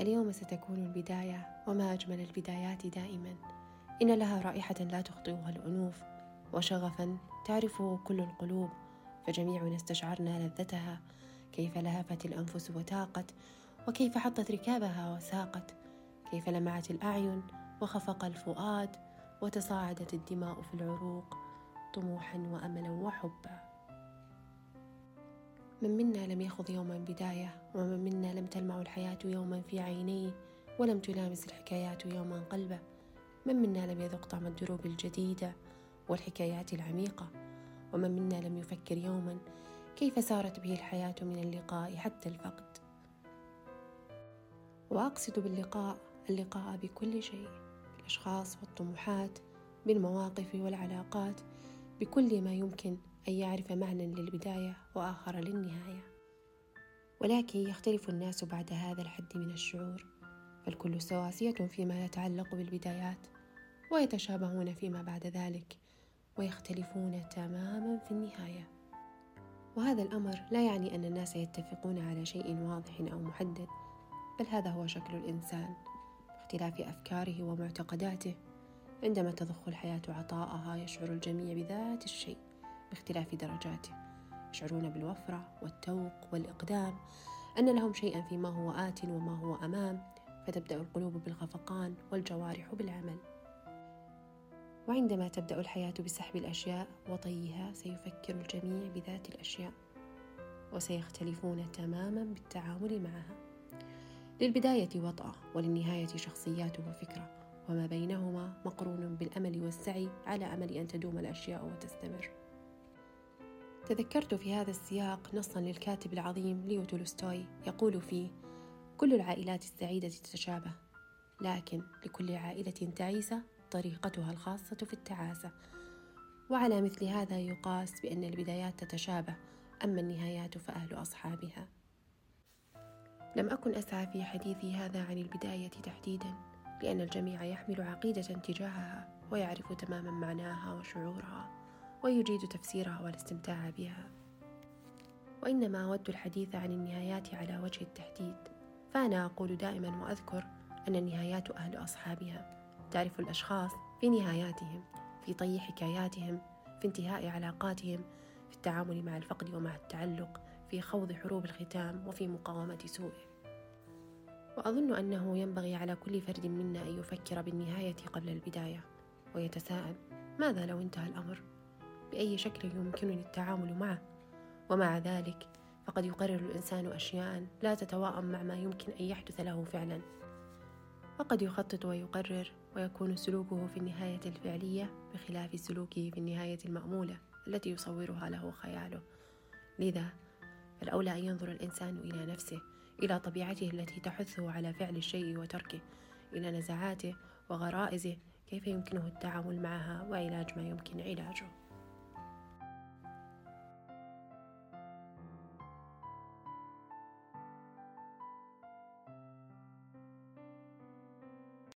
اليوم ستكون البداية وما أجمل البدايات دائما. إن لها رائحة لا تخطئها الأنوف وشغفا تعرفه كل القلوب فجميعنا استشعرنا لذتها. كيف لهفت الأنفس وتاقت وكيف حطت ركابها وساقت. كيف لمعت الأعين وخفق الفؤاد وتصاعدت الدماء في العروق طموحا وأملا وحبا. من منا لم يخض يوما بداية ومن منا لم تلمع الحياة يوما في عينيه ولم تلامس الحكايات يوما قلبه. من منا لم يذق طعم الدروب الجديدة والحكايات العميقة ومن منا لم يفكر يوما كيف سارت به الحياة من اللقاء حتى الفقد. وأقصد باللقاء اللقاء بكل شيء بالأشخاص والطموحات بالمواقف والعلاقات بكل ما يمكن أن يعرف معنى للبداية وآخر للنهاية. ولكن يختلف الناس بعد هذا الحد من الشعور فالكل سواسية فيما يتعلق بالبدايات ويتشابهون فيما بعد ذلك ويختلفون تماما في النهاية. وهذا الأمر لا يعني أن الناس يتفقون على شيء واضح أو محدد بل هذا هو شكل الإنسان باختلاف أفكاره ومعتقداته عندما تضخ الحياة عطاءها يشعر الجميع بذات الشيء. باختلاف درجاته. يشعرون بالوفرة والتوق والإقدام أن لهم شيئا فيما هو آت وما هو أمام فتبدأ القلوب بالخفقان والجوارح بالعمل. وعندما تبدأ الحياة بسحب الأشياء وطيها سيفكر الجميع بذات الأشياء وسيختلفون تماما بالتعامل معها. للبداية وطأة وللنهاية شخصيات وفكرة وما بينهما مقرون بالأمل والسعي على أمل أن تدوم الأشياء وتستمر. تذكرت في هذا السياق نصا للكاتب العظيم ليو تولستوي يقول فيه كل العائلات السعيدة تتشابه لكن لكل عائلة تعيسة طريقتها الخاصة في التعاسة. وعلى مثل هذا يقاس بأن البدايات تتشابه أما النهايات فأهل أصحابها. لم أكن أسعى في حديثي هذا عن البداية تحديدا لأن الجميع يحمل عقيدة تجاهها ويعرف تماما معناها وشعورها. ويجيد تفسيرها والاستمتاع بها. وإنما أود الحديث عن النهايات على وجه التحديد فأنا أقول دائما وأذكر أن النهايات أهل أصحابها. تعرف الأشخاص في نهاياتهم في طي حكاياتهم في انتهاء علاقاتهم في التعامل مع الفقد ومع التعلق في خوض حروب الختام وفي مقاومة سوءه وأظن أنه ينبغي على كل فرد منا أن يفكر بالنهاية قبل البداية ويتساءل ماذا لو انتهى الأمر؟ بأي شكل يمكنني التعامل معه. ومع ذلك فقد يقرر الإنسان أشياء لا تتواءم مع ما يمكن أن يحدث له فعلا. فقد يخطط ويقرر ويكون سلوكه في النهاية الفعلية بخلاف سلوكه في النهاية المأمولة التي يصورها له خياله. لذا فالأولى أن ينظر الإنسان إلى نفسه إلى طبيعته التي تحثه على فعل الشيء وتركه إلى نزعاته وغرائزه كيف يمكنه التعامل معها وعلاج ما يمكن علاجه.